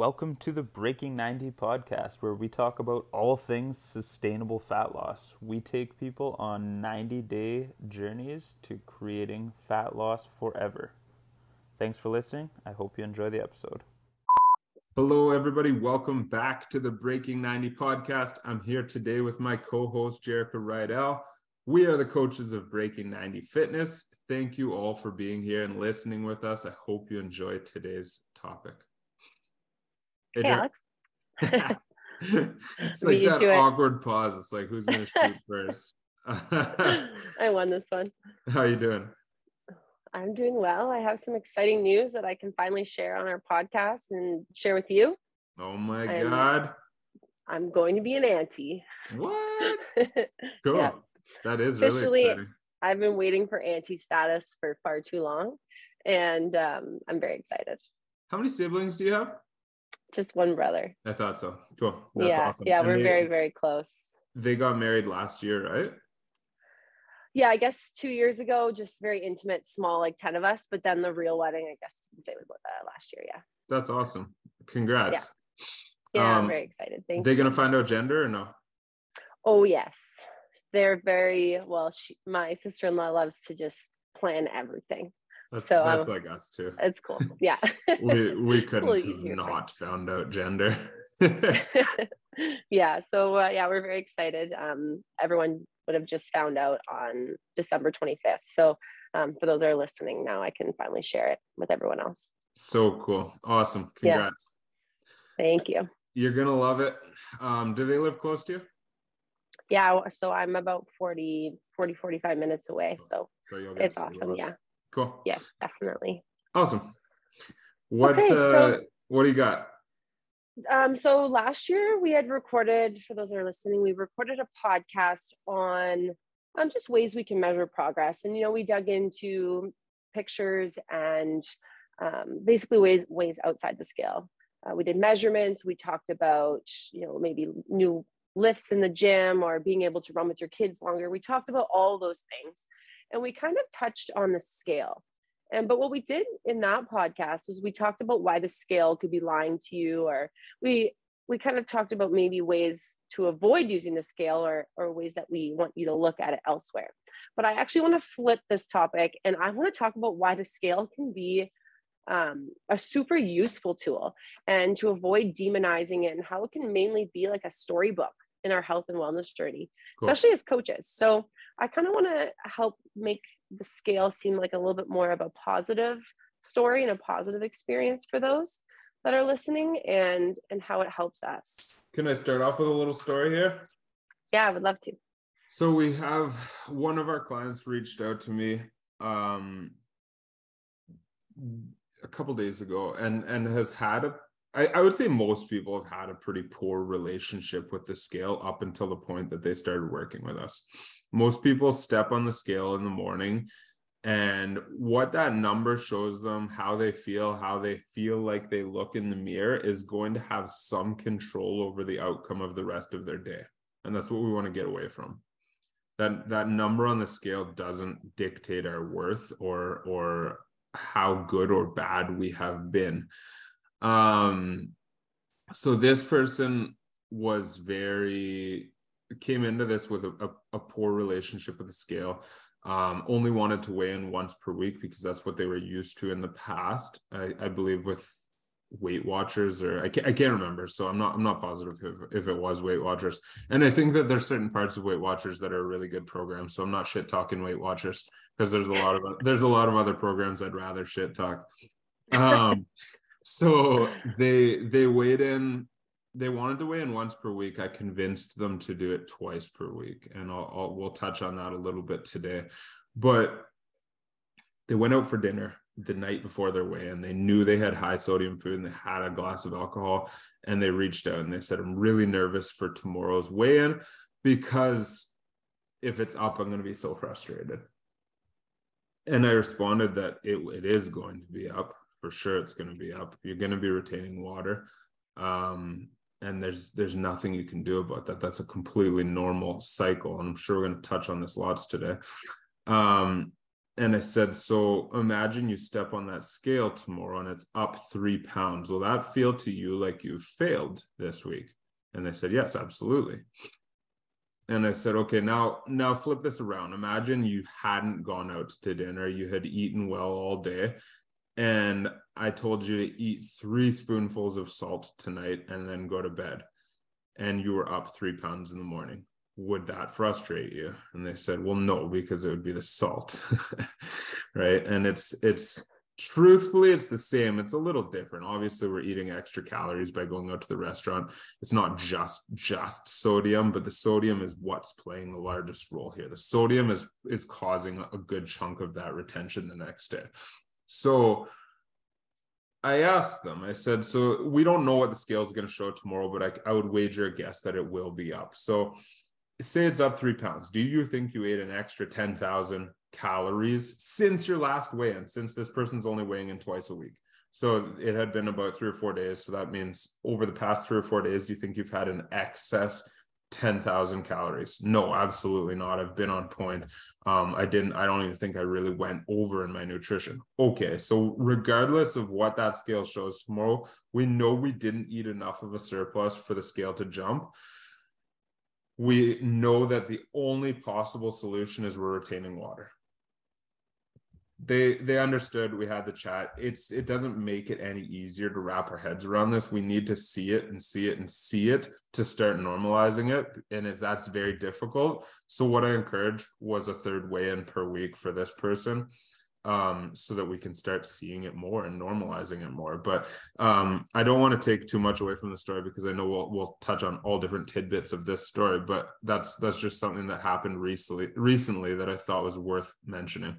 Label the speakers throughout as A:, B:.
A: Welcome to the Breaking 90 podcast, where we talk about all things sustainable fat loss. We take people on 90 day journeys to creating fat loss forever. Thanks for listening. I hope you enjoy the episode.
B: Hello, everybody. Welcome back to the Breaking 90 podcast. I'm here today with my co host, Jerica Rydell. We are the coaches of Breaking 90 Fitness. Thank you all for being here and listening with us. I hope you enjoyed today's topic.
C: Hey, Alex.
B: it's like that awkward it. pause. It's like, who's going to shoot first?
C: I won this one.
B: How are you doing?
C: I'm doing well. I have some exciting news that I can finally share on our podcast and share with you.
B: Oh my I'm, God.
C: I'm going to be an auntie.
B: What? cool. Yeah. That is Officially, really exciting.
C: I've been waiting for auntie status for far too long. And um, I'm very excited.
B: How many siblings do you have?
C: Just one brother.
B: I thought so. Cool. That's
C: yeah.
B: awesome.
C: Yeah, and we're they, very, very close.
B: They got married last year, right?
C: yeah, I guess two years ago, just very intimate, small, like 10 of us. But then the real wedding, I guess you can say was uh, last year. Yeah.
B: That's awesome. Congrats.
C: Yeah, yeah um, I'm very excited. Thank you.
B: they going to find out gender or no?
C: Oh, yes. They're very, well, she, my sister in law loves to just plan everything.
B: That's, so that's um, like us too.
C: It's cool. Yeah.
B: we we couldn't have not found out gender.
C: yeah. So uh, yeah, we're very excited. Um, everyone would have just found out on December 25th. So um, for those that are listening now, I can finally share it with everyone else.
B: So cool. Awesome. Congrats.
C: Yeah. Thank you.
B: You're going to love it. Um, do they live close to you?
C: Yeah. So I'm about 40, 40, 45 minutes away. So, so it's awesome. Yeah.
B: Cool.
C: Yes, definitely.
B: Awesome. What, okay, uh, so, what do you got?
C: Um, so last year we had recorded, for those that are listening, we recorded a podcast on um, just ways we can measure progress. And, you know, we dug into pictures and um, basically ways, ways outside the scale. Uh, we did measurements. We talked about, you know, maybe new lifts in the gym or being able to run with your kids longer. We talked about all those things. And we kind of touched on the scale. And but what we did in that podcast was we talked about why the scale could be lying to you, or we we kind of talked about maybe ways to avoid using the scale or or ways that we want you to look at it elsewhere. But I actually want to flip this topic and I want to talk about why the scale can be um, a super useful tool and to avoid demonizing it and how it can mainly be like a storybook in our health and wellness journey, cool. especially as coaches. So I kind of want to help make the scale seem like a little bit more of a positive story and a positive experience for those that are listening and and how it helps us.
B: Can I start off with a little story here?
C: Yeah, I would love to.
B: So we have one of our clients reached out to me um, a couple days ago and and has had a I, I would say most people have had a pretty poor relationship with the scale up until the point that they started working with us. Most people step on the scale in the morning and what that number shows them, how they feel, how they feel like they look in the mirror is going to have some control over the outcome of the rest of their day. And that's what we want to get away from. That that number on the scale doesn't dictate our worth or or how good or bad we have been um, so this person was very came into this with a, a, a poor relationship with the scale. Um, only wanted to weigh in once per week because that's what they were used to in the past. I, I believe with Weight Watchers, or I can't, I can't remember. So I'm not I'm not positive if, if it was Weight Watchers. And I think that there's certain parts of Weight Watchers that are a really good programs. So I'm not shit talking Weight Watchers because there's a lot of there's a lot of other programs I'd rather shit talk. Um, so they they weighed in they wanted to weigh in once per week. I convinced them to do it twice per week. And I'll, I'll we'll touch on that a little bit today. But they went out for dinner the night before their weigh-in. They knew they had high sodium food and they had a glass of alcohol and they reached out and they said i'm really nervous for tomorrow's weigh-in because if it's up i'm going to be so frustrated. And i responded that it, it is going to be up for sure it's going to be up. You're going to be retaining water. Um, and there's there's nothing you can do about that. That's a completely normal cycle. And I'm sure we're going to touch on this lots today. Um, and I said, so imagine you step on that scale tomorrow and it's up three pounds. Will that feel to you like you failed this week? And they said, yes, absolutely. And I said, okay, now now flip this around. Imagine you hadn't gone out to dinner, you had eaten well all day, and I told you to eat three spoonfuls of salt tonight and then go to bed. And you were up three pounds in the morning. Would that frustrate you? And they said well no because it would be the salt right? And it's it's truthfully it's the same. It's a little different. Obviously we're eating extra calories by going out to the restaurant. It's not just just sodium but the sodium is what's playing the largest role here. The sodium is is causing a good chunk of that retention the next day so I asked them, I said, so we don't know what the scale is going to show tomorrow, but I, I would wager a guess that it will be up. So say it's up three pounds. Do you think you ate an extra 10,000 calories since your last weigh in, since this person's only weighing in twice a week? So it had been about three or four days. So that means over the past three or four days, do you think you've had an excess 10,000 calories? No, absolutely not. I've been on point. Um, I didn't, I don't even think I really went over in my nutrition. Okay. So regardless of what that scale shows tomorrow, we know we didn't eat enough of a surplus for the scale to jump we know that the only possible solution is we're retaining water they they understood we had the chat it's it doesn't make it any easier to wrap our heads around this we need to see it and see it and see it to start normalizing it and if that's very difficult so what i encouraged was a third weigh in per week for this person um, so that we can start seeing it more and normalizing it more. But um, I don't want to take too much away from the story because I know we'll we'll touch on all different tidbits of this story. But that's that's just something that happened recently recently that I thought was worth mentioning.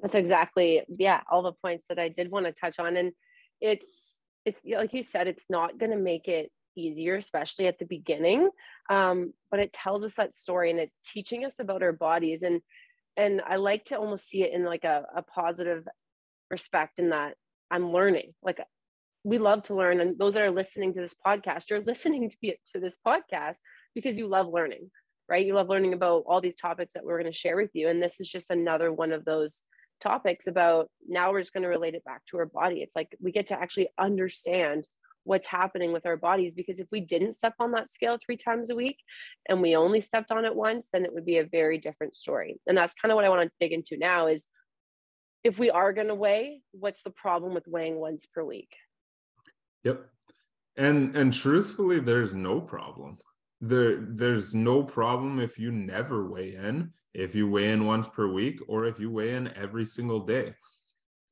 C: That's exactly yeah all the points that I did want to touch on, and it's it's like you said, it's not going to make it easier, especially at the beginning. Um, but it tells us that story and it's teaching us about our bodies and and i like to almost see it in like a, a positive respect in that i'm learning like we love to learn and those that are listening to this podcast you're listening to, to this podcast because you love learning right you love learning about all these topics that we're going to share with you and this is just another one of those topics about now we're just going to relate it back to our body. It's like we get to actually understand what's happening with our bodies because if we didn't step on that scale three times a week and we only stepped on it once then it would be a very different story. And that's kind of what i want to dig into now is if we are going to weigh what's the problem with weighing once per week?
B: Yep. And and truthfully there's no problem. There there's no problem if you never weigh in if you weigh in once per week or if you weigh in every single day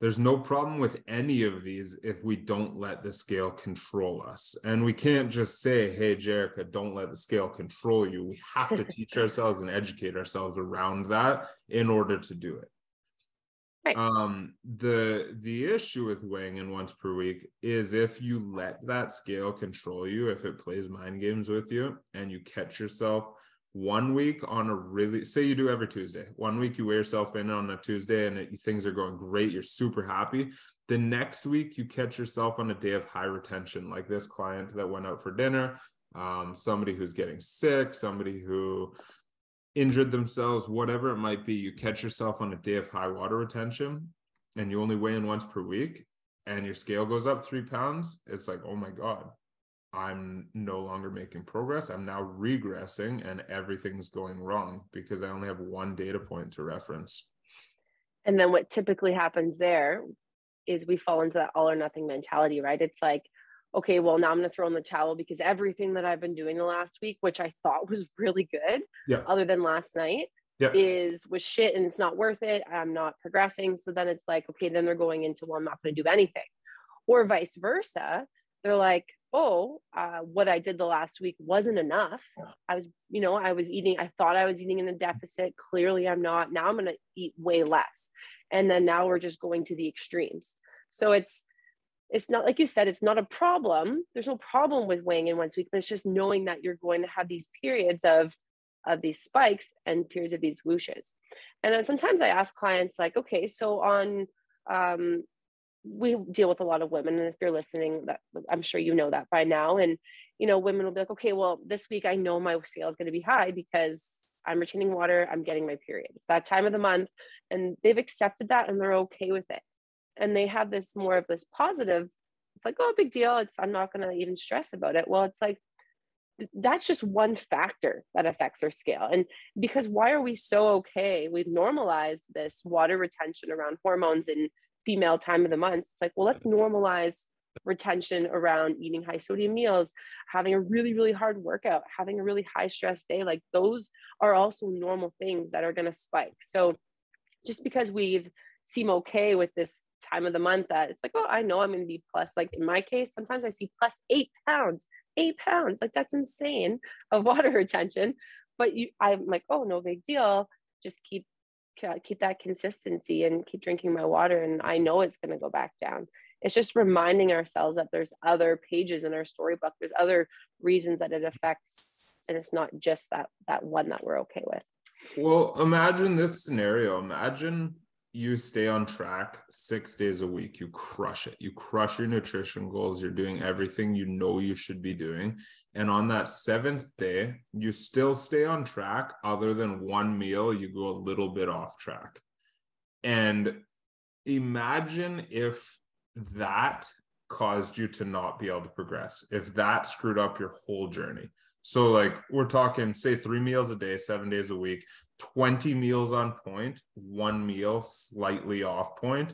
B: there's no problem with any of these if we don't let the scale control us. And we can't just say, hey, Jerica, don't let the scale control you. We have to teach ourselves and educate ourselves around that in order to do it. Right. Um, the the issue with weighing in once per week is if you let that scale control you, if it plays mind games with you and you catch yourself one week on a really say you do every Tuesday. One week you weigh yourself in on a Tuesday and it, things are going great. You're super happy. The next week you catch yourself on a day of high retention, like this client that went out for dinner, um, somebody who's getting sick, somebody who injured themselves, whatever it might be. You catch yourself on a day of high water retention, and you only weigh in once per week, and your scale goes up three pounds. It's like, oh my god, I'm no longer making progress. I'm now regressing and everything's going wrong because I only have one data point to reference.
C: And then what typically happens there is we fall into that all or nothing mentality, right? It's like, okay, well, now I'm going to throw in the towel because everything that I've been doing the last week, which I thought was really good,
B: yeah.
C: other than last night, yeah. is was shit and it's not worth it. I'm not progressing. So then it's like, okay, then they're going into, well, I'm not going to do anything. Or vice versa. They're like, oh, uh, what I did the last week wasn't enough. I was, you know, I was eating, I thought I was eating in a deficit. Clearly, I'm not. Now I'm going to eat way less. And then now we're just going to the extremes. So it's, it's not like you said, it's not a problem. There's no problem with weighing in once a week, but it's just knowing that you're going to have these periods of, of these spikes and periods of these whooshes. And then sometimes I ask clients, like, okay, so on um, we deal with a lot of women and if you're listening that i'm sure you know that by now and you know women will be like okay well this week i know my scale is going to be high because I'm retaining water, I'm getting my period. That time of the month. And they've accepted that and they're okay with it. And they have this more of this positive, it's like, oh, big deal. It's I'm not gonna even stress about it. Well, it's like that's just one factor that affects our scale. And because why are we so okay? We've normalized this water retention around hormones in female time of the month. It's like, well, let's normalize retention around eating high sodium meals, having a really, really hard workout, having a really high stress day. Like those are also normal things that are going to spike. So just because we seem okay with this time of the month that it's like, oh, I know I'm going to be plus, like in my case, sometimes I see plus eight pounds eight pounds. Like that's insane of water retention. But you, I'm like, oh, no big deal. Just keep keep that consistency and keep drinking my water, and I know it's going to go back down. It's just reminding ourselves that there's other pages in our storybook. There's other reasons that it affects, and it's not just that that one that we're okay with.
B: Well, imagine this scenario. Imagine you stay on track six days a week. You crush it. You crush your nutrition goals. You're doing everything you know you should be doing. And on that seventh day, you still stay on track, other than one meal, you go a little bit off track. And imagine if that caused you to not be able to progress, if that screwed up your whole journey. So, like, we're talking, say, three meals a day, seven days a week. 20 meals on point, one meal slightly off point,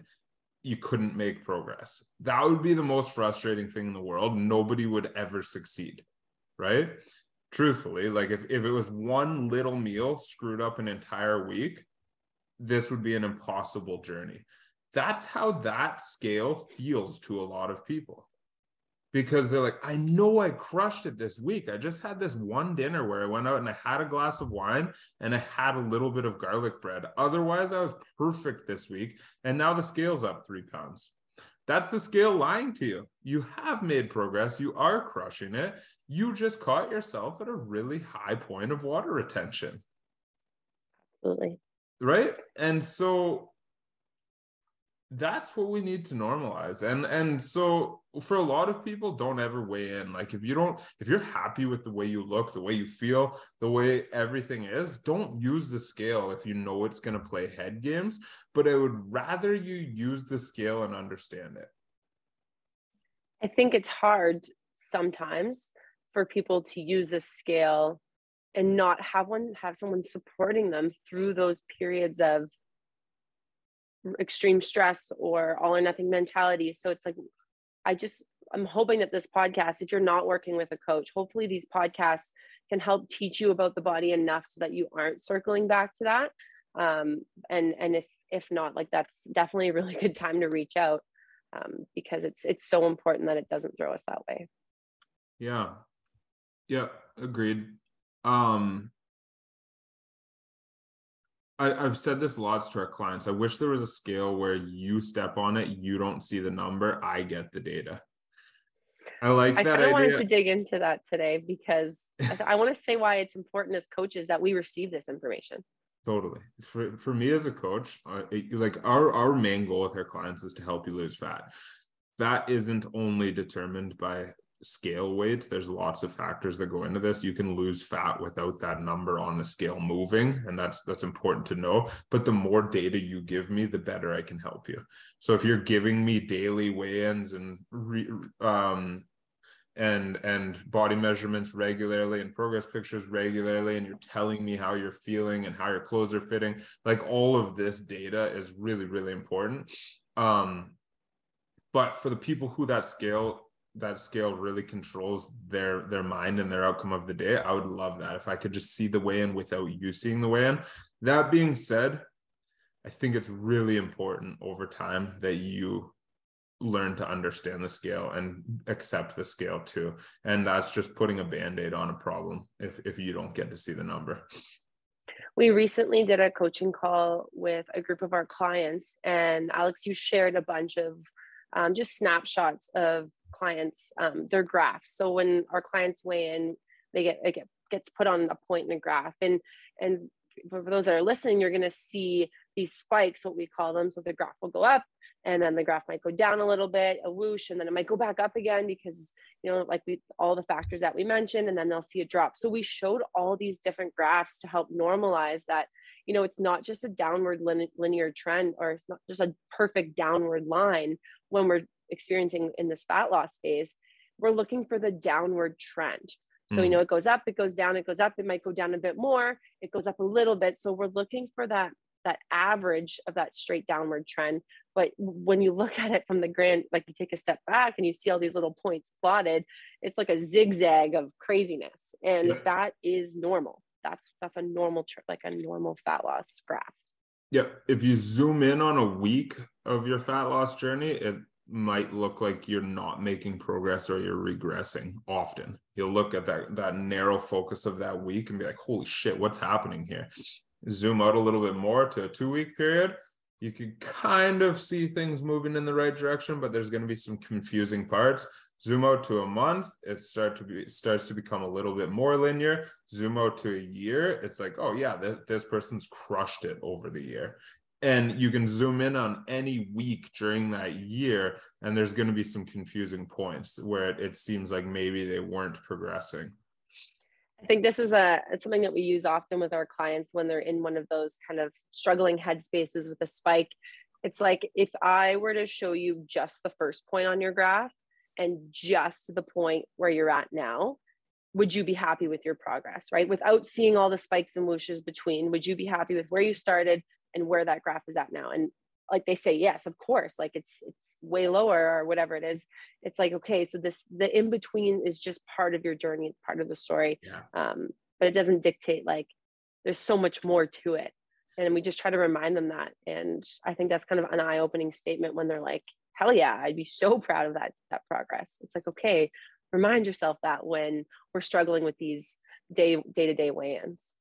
B: you couldn't make progress. That would be the most frustrating thing in the world. Nobody would ever succeed, right? Truthfully, like if, if it was one little meal screwed up an entire week, this would be an impossible journey. That's how that scale feels to a lot of people because they're like, I know I crushed it this week. I just had this one dinner where I went out and I had a glass of wine and I had a little bit of garlic bread. Otherwise, I was perfect this week. And now the scale's up three pounds. That's the scale lying to you. You have made progress. You are crushing it. You just caught yourself at a really high point of water retention.
C: Absolutely.
B: Right. And so that's what we need to normalize. And and so for a lot of people don't ever weigh in. Like if you don't if you're happy with the way you look the way you feel the way everything is don't use the scale if you know it's going to play head games but i would rather you use the scale and understand it.
C: I think it's hard sometimes for people to use the scale and not have one have someone supporting them through those periods of extreme stress or all or nothing mentality. So it's like, I just, I'm hoping that this podcast, if you're not working with a coach, hopefully these podcasts can help teach you about the body enough so that you aren't circling back to that. Um, and and if if not, like that's definitely a really good time to reach out um, because it's it's so important that it doesn't throw us that way.
B: Yeah, yeah, agreed. Um, I, have said this lots to our clients. I wish there was a scale where you step on it, you don't see the number, I get the data. I like
C: I
B: that.
C: I wanted to dig into that today because I, I want to say why it's important as coaches that we receive this information.
B: Totally. For for me as a coach, uh, it, like our our main goal with our clients is to help you lose fat. Fat isn't only determined by scale weight there's lots of factors that go into this. You can lose fat without that number on the scale moving and that's that's important to know. But the more data you give me the better i can help you. So if you're giving me daily weigh-ins and re, um and and body measurements regularly and progress pictures regularly and you're telling me how you're feeling and how your clothes are fitting like all of this data is really really important. Um but for the people who that scale that scale really controls their their mind and their outcome of the day i would love that if i could just see the weigh in without you seeing the weigh in. That being said i think it's really important over time that you learn to understand the scale and accept the scale too. And that's just putting a band-aid on a problem if if you don't get to see the number.
C: We recently did a coaching call with a group of our clients and alex you shared a bunch of um, just snapshots of clients um, their graphs so when our clients weigh in they get it gets put on a point in a graph and and for those that are listening you're going to see these spikes what we call them so the graph will go up and then the graph might go down a little bit, a whoosh, and then it might go back up again because you know, like we all the factors that we mentioned, and then they'll see a drop. So we showed all these different graphs to help normalize that. You know, it's not just a downward linear trend, or it's not just a perfect downward line when we're experiencing in this fat loss phase. We're looking for the downward trend. So, you mm. know, it goes up, it goes down, it goes up, it might go down a bit more, it goes up a little bit. So we're looking for that that average of that straight downward trend. But when you look at it from the grand, like you take a step back and you see all these little points plotted, it's like a zigzag of craziness. And yeah. that is normal. That's that's a normal like a normal fat loss graph.
B: Yeah. If you zoom in on a week of your fat loss journey, it might look like you're not making progress or you're regressing often. You'll look at that that narrow focus of that week and be like, holy shit, what's happening here? Zoom out a little bit more to a two week period. You can kind of see things moving in the right direction, but there's going to be some confusing parts. Zoom out to a month, it start to be starts to become a little bit more linear. Zoom out to a year, it's like, oh yeah, th- this person's crushed it over the year and you can zoom in on any week during that year and there's going to be some confusing points where it, it, seems like maybe they weren't progressing.
C: I think this is a it's something that we use often with our clients when they're in one of those kind of struggling headspaces with a spike. It's like if i were to show you just the first point on your graph and just the point where you're at now would you be happy with your progress right? Without seeing all the spikes and whooshes between would you be happy with where you started and where that graph is at now. And like they say yes of course like it's it's way lower or whatever it is. It's like okay so this the in between is just part of your journey. It's part of the story. Yeah. um, but it doesn't dictate like there's so much more to it. And we just try to remind them that. And i think that's kind of an eye-opening statement when they're like hell yeah i'd be so proud of that that progress. It's like okay remind yourself that when we're struggling with these day day-to-day weigh-ins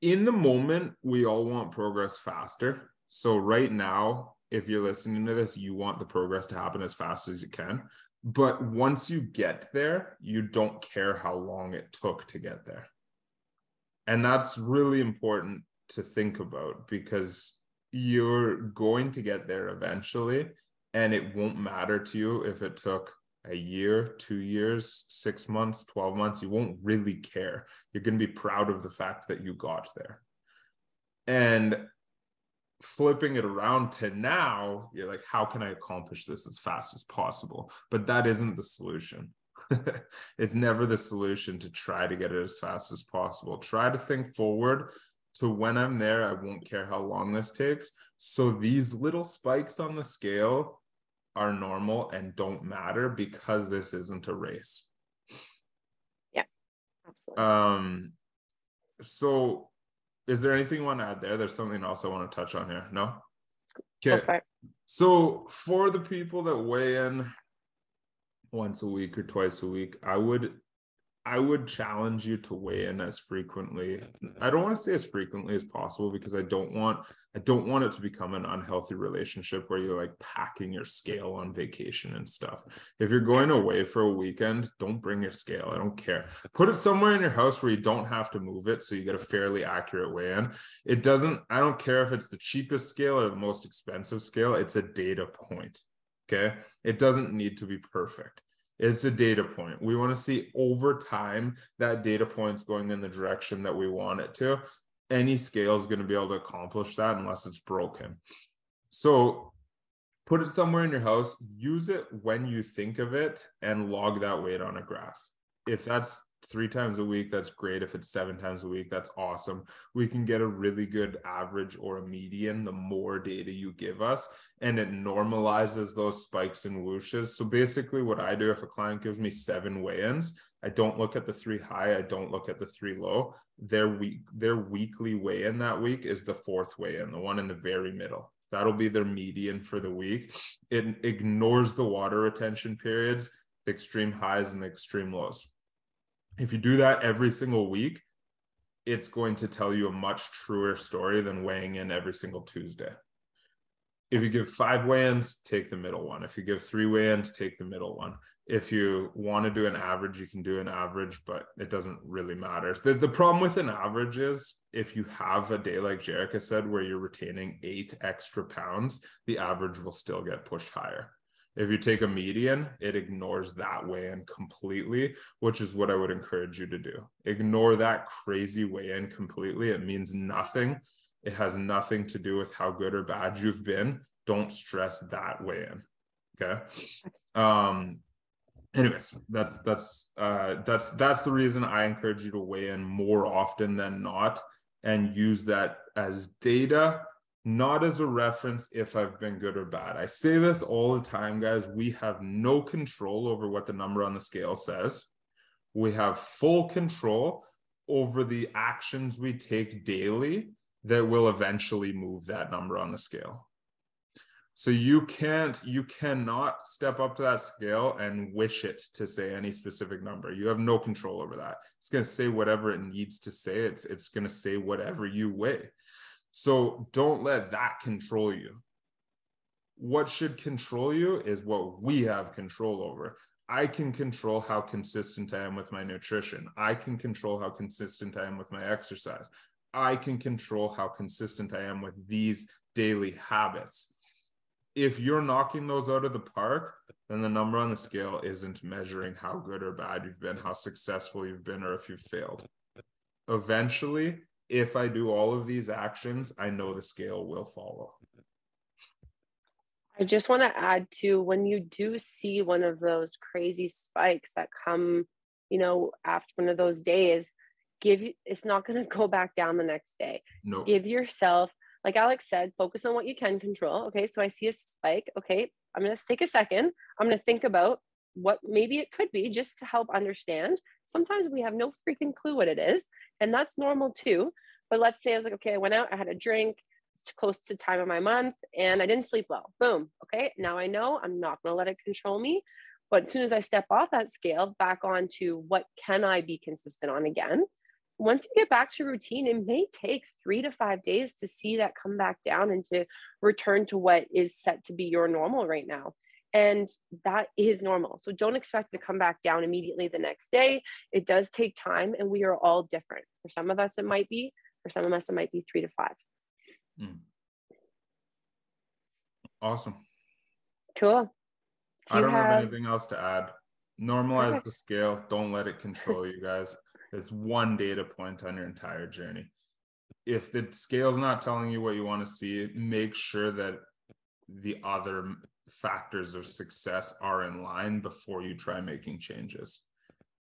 B: in the moment, we all want progress faster. So right now, if you're listening to this, you want the progress to happen as fast as you can. But once you get there, you don't care how long it took to get there. And that's really important to think about because you're going to get there eventually. And it won't matter to you if it took a year, two years, six months, 12 months, you won't really care. You're going to be proud of the fact that you got there. And flipping it around to now, you're like, how can I accomplish this as fast as possible? But that isn't the solution. it's never the solution to try to get it as fast as possible. Try to think forward to when I'm there, I won't care how long this takes. So these little spikes on the scale are normal and don't matter because this isn't a race.
C: Yeah,
B: absolutely. Um, so is there anything you want to add there? There's something else I want to touch on here. No? Okay. So for the people that weigh in once a week or twice a week, I would I would challenge you to weigh in as frequently. I don't want to say as frequently as possible because I don't want I don't want it to become an unhealthy relationship where you're like packing your scale on vacation and stuff. If you're going away for a weekend, don't bring your scale. I don't care. Put it somewhere in your house where you don't have to move it so you get a fairly accurate weigh in. It doesn't I don't care if it's the cheapest scale or the most expensive scale, it's a data point. Okay? It doesn't need to be perfect it's a data point. We want to see over time that data point's going in the direction that we want it to. Any scale is going to be able to accomplish that unless it's broken. So put it somewhere in your house, use it when you think of it, and log that weight on a graph. If that's three times a week, that's great. If it's seven times a week, that's awesome. We can get a really good average or a median the more data you give us, and it normalizes those spikes and whooshes. So basically, what I do if a client gives me seven weigh-ins, I don't look at the three high, I don't look at the three low. Their week, their weekly weigh-in that week is the fourth weigh-in, the one in the very middle. That'll be their median for the week. It ignores the water retention periods, extreme highs and extreme lows if you do that every single week, it's going to tell you a much truer story than weighing in every single Tuesday. if you give five weigh-ins, take the middle one. If you give three weigh-ins, take the middle one. If you want to do an average, you can do an average, but it doesn't really matter. The, the problem with an average is if you have a day like Jerica said, where you're retaining eight extra pounds, the average will still get pushed higher. If you take a median, it ignores that weigh in completely, which is what I would encourage you to do. Ignore that crazy weigh in completely. It means nothing it has nothing to do with how good or bad you've been. Don't stress that weigh in. Okay. Um, anyways, that's that's uh that's that's the reason I encourage you to weigh in more often than not and use that as data, not as a reference if I've been good or bad. I say this all the time, guys. We have no control over what the number on the scale says. We have full control over the actions we take daily that will eventually move that number on the scale. So you can't, you cannot step up to that scale and wish it to say any specific number. You have no control over that. It's going to say whatever it needs to say. It's, it's going to say whatever you weigh. So don't let that control you. What should control you is what we have control over. I can control how consistent I am with my nutrition. I can control how consistent I am with my exercise. I can control how consistent I am with these daily habits. If you're knocking those out of the park, then the number on the scale isn't measuring how good or bad you've been, how successful you've been, or if you've failed. Eventually, if I do all of these actions, I know the scale will follow.
C: I just want to add to when you do see one of those crazy spikes that come, you know, after one of those days, give you it's not going to go back down the next day.
B: No.
C: Give yourself like alex said focus on what you can control. Okay so i see a spike. Okay i'm going to take a second. I'm going to think about what maybe it could be just to help understand. Sometimes we have no freaking clue what it is and that's normal too. But let's say i was like okay i went out i had a drink it's close to time of my month and i didn't sleep well. Boom okay now i know i'm not to let it control me. But as soon as i step off that scale back onto what can i be consistent on again once you get back to routine, it may take three to five days to see that come back down and to return to what is set to be your normal right now. And that is normal. So don't expect to come back down immediately the next day. It does take time, and we are all different. For some of us, it might be, for some of us, it might be three to five. Mm.
B: Awesome.
C: Cool.
B: Do I don't have... have anything else to add. Normalize the scale. Don't let it control you guys. It's one data point on your entire journey. If the scale's not telling you what you want to see, make sure that the other factors of success are in line before you try making changes.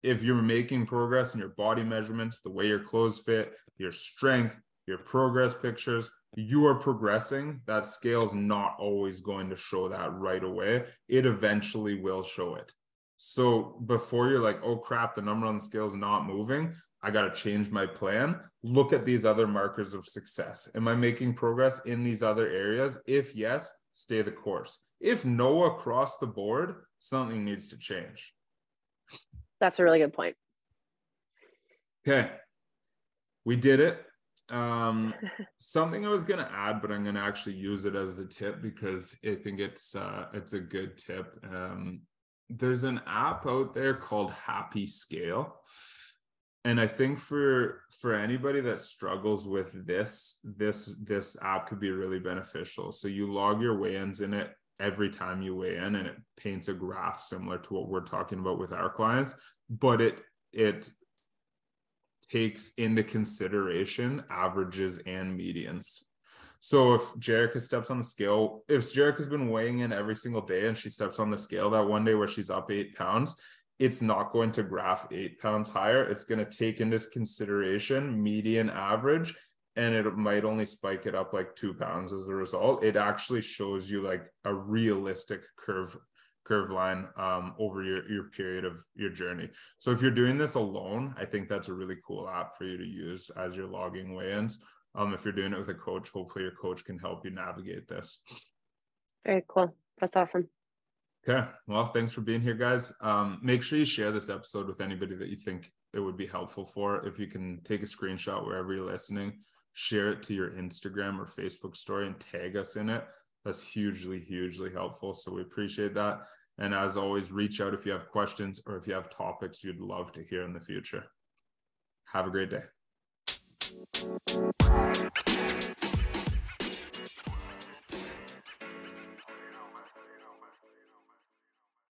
B: If you're making progress in your body measurements, the way your clothes fit, your strength, your progress pictures, you are progressing. That scale is not always going to show that right away. It eventually will show it. So before you're like, oh crap, the number on the scale is not moving, I got to change my plan. Look at these other markers of success. Am I making progress in these other areas? If yes, stay the course. If no, across the board, something needs to change.
C: That's a really good point.
B: Okay. We did it. Um, something I was going to add, but I'm going to actually use it as the tip because I think it's uh, it's a good tip. Um, there's an app out there called Happy Scale. And I think for for anybody that struggles with this, this this app could be really beneficial. So you log your weigh-ins in it every time you weigh in and it paints a graph similar to what we're talking about with our clients, but it it takes into consideration averages and medians. So if Jerica steps on the scale, if Jerica's been weighing in every single day and she steps on the scale that one day where she's up eight pounds, it's not going to graph eight pounds higher. It's going to take into consideration median average and it might only spike it up like two pounds as a result. It actually shows you like a realistic curve curve line um, over your, your period of your journey. So if you're doing this alone, I think that's a really cool app for you to use as you're logging weigh-ins um, if you're doing it with a coach, hopefully your coach can help you navigate this.
C: Very cool. That's awesome.
B: Okay. Well, thanks for being here, guys. Um, make sure you share this episode with anybody that you think it would be helpful for. If you can take a screenshot wherever you're listening, share it to your Instagram or Facebook story and tag us in it. That's hugely, hugely helpful. So we appreciate that. And as always, reach out if you have questions or if you have topics you'd love to hear in the future. Have a great day.